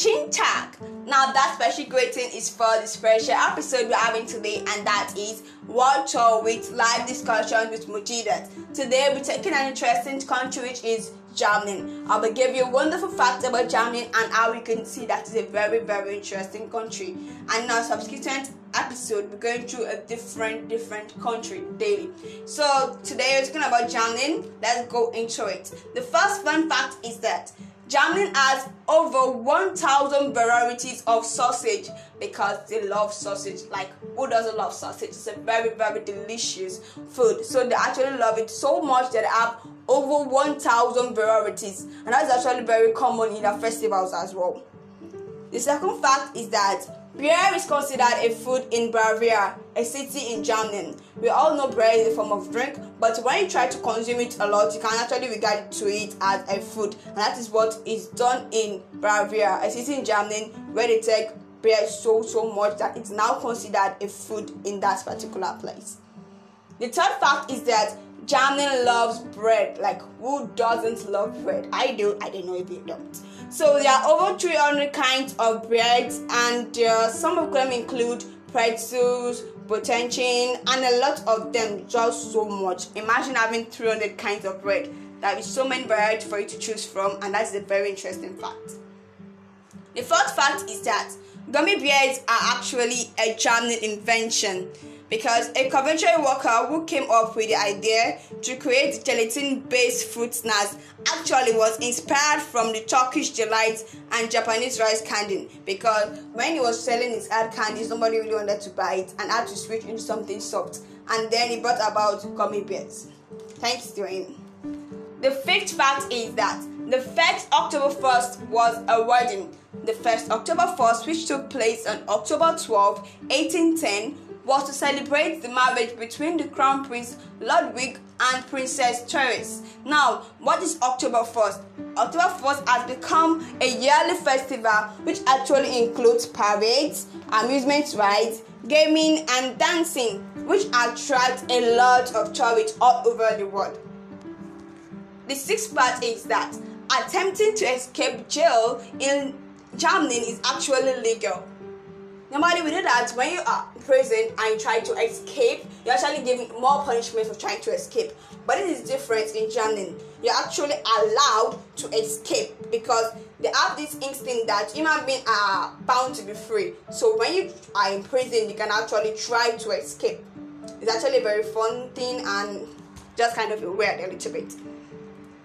Guten Tag. Now that special greeting is for the special episode we're having today, and that is World Tour with live discussion with Mujidat. Today we're taking an interesting country which is Germany. I will give you wonderful facts about Germany and how we can see that is a very very interesting country. And our subsequent episode, we're going through a different different country daily. So today we're talking about Germany. Let's go into it. The first fun fact is that Germany has over 1,000 varieties of sausage because they love sausage. Like, who doesn't love sausage? It's a very, very delicious food. So, they actually love it so much that they have over 1,000 varieties, and that's actually very common in their festivals as well. The second fact is that beer is considered a food in Bavaria, a city in Germany. We all know beer is a form of drink, but when you try to consume it a lot, you can actually regard to it as a food, and that is what is done in Bavaria, a city in Germany where they take beer so so much that it's now considered a food in that particular place. The third fact is that Germany loves bread. Like, who doesn't love bread? I do. I don't know if you don't. So there are over 300 kinds of breads, and uh, some of them include pretzels, Brötchen, and a lot of them. Just so much. Imagine having 300 kinds of bread. There is so many varieties for you to choose from, and that's a very interesting fact. The fourth fact is that gummy bears are actually a German invention because a confectionery worker who came up with the idea to create gelatin-based fruit snacks actually was inspired from the Turkish delight and Japanese rice candy because when he was selling his hard candies, nobody really wanted to buy it and had to switch into something soft. And then he brought about gummy bears. Thanks him. The fifth fact is that the first Oktoberfest was a wedding. The first Oktoberfest, which took place on October 12, 1810, was to celebrate the marriage between the Crown Prince Ludwig and Princess Therese. Now, what is Oktoberfest? October 1st has become a yearly festival which actually includes parades, amusement rides, gaming, and dancing, which attracts a lot of tourists all over the world. The sixth part is that attempting to escape jail in Germany is actually legal. Normally, we know that when you are in prison and you try to escape, you're actually given more punishment for trying to escape. But it is different in Germany. You're actually allowed to escape because they have this instinct that human beings are bound to be free. So when you are in prison, you can actually try to escape. It's actually a very fun thing and just kind of weird a little bit.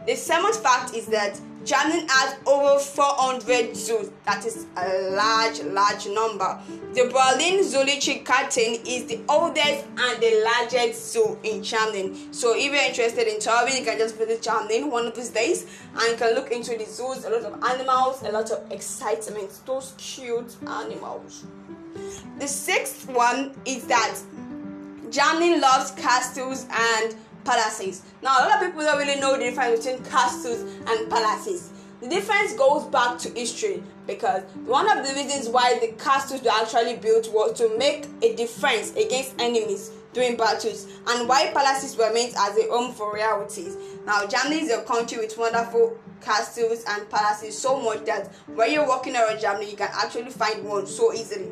The seventh fact is that Germany has over 400 zoos. That is a large, large number. The Berlin Zoological Garden is the oldest and the largest zoo in Germany. So if you're interested in traveling, you can just visit Germany one of these days and you can look into the zoos. A lot of animals, a lot of excitement. Those cute animals. The sixth one is that Germany loves castles and palaces. Now, a lot of people don't really know the difference between castles and palaces. The difference goes back to history because one of the reasons why the castles were actually built was to make a defense against enemies during battles and why palaces were meant as a home for royalties. Now, Germany is a country with wonderful castles and palaces so much that when you're walking around Germany, you can actually find one so easily.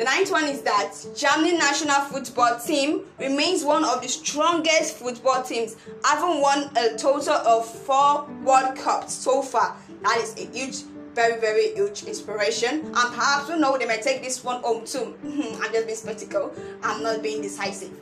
The ninth one is that Germany national football team remains one of the strongest football teams, having won a total of four World Cups so far. That is a huge, very, very huge inspiration. And perhaps you know they may take this one home too. I'm just being spectacle. I'm not being decisive.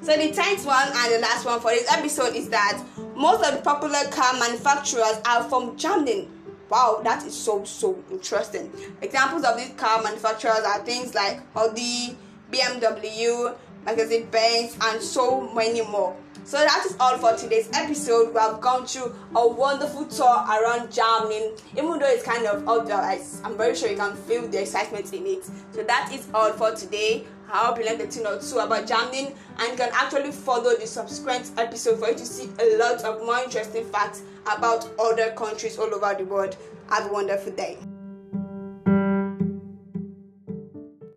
So the tenth one and the last one for this episode is that most of the popular car manufacturers are from Germany. Wow, that is so so interesting. Examples of these car manufacturers are things like Audi, BMW, Mercedes Benz, and so many more. So that is all for today's episode. We have gone through a wonderful tour around Germany. Even though it's kind of outdoors, I'm very sure you can feel the excitement in it. So that is all for today. I hope you learned a thing or two about Germany and you can actually follow the subsequent episode for you to see a lot of more interesting facts about other countries all over the world. Have a wonderful day.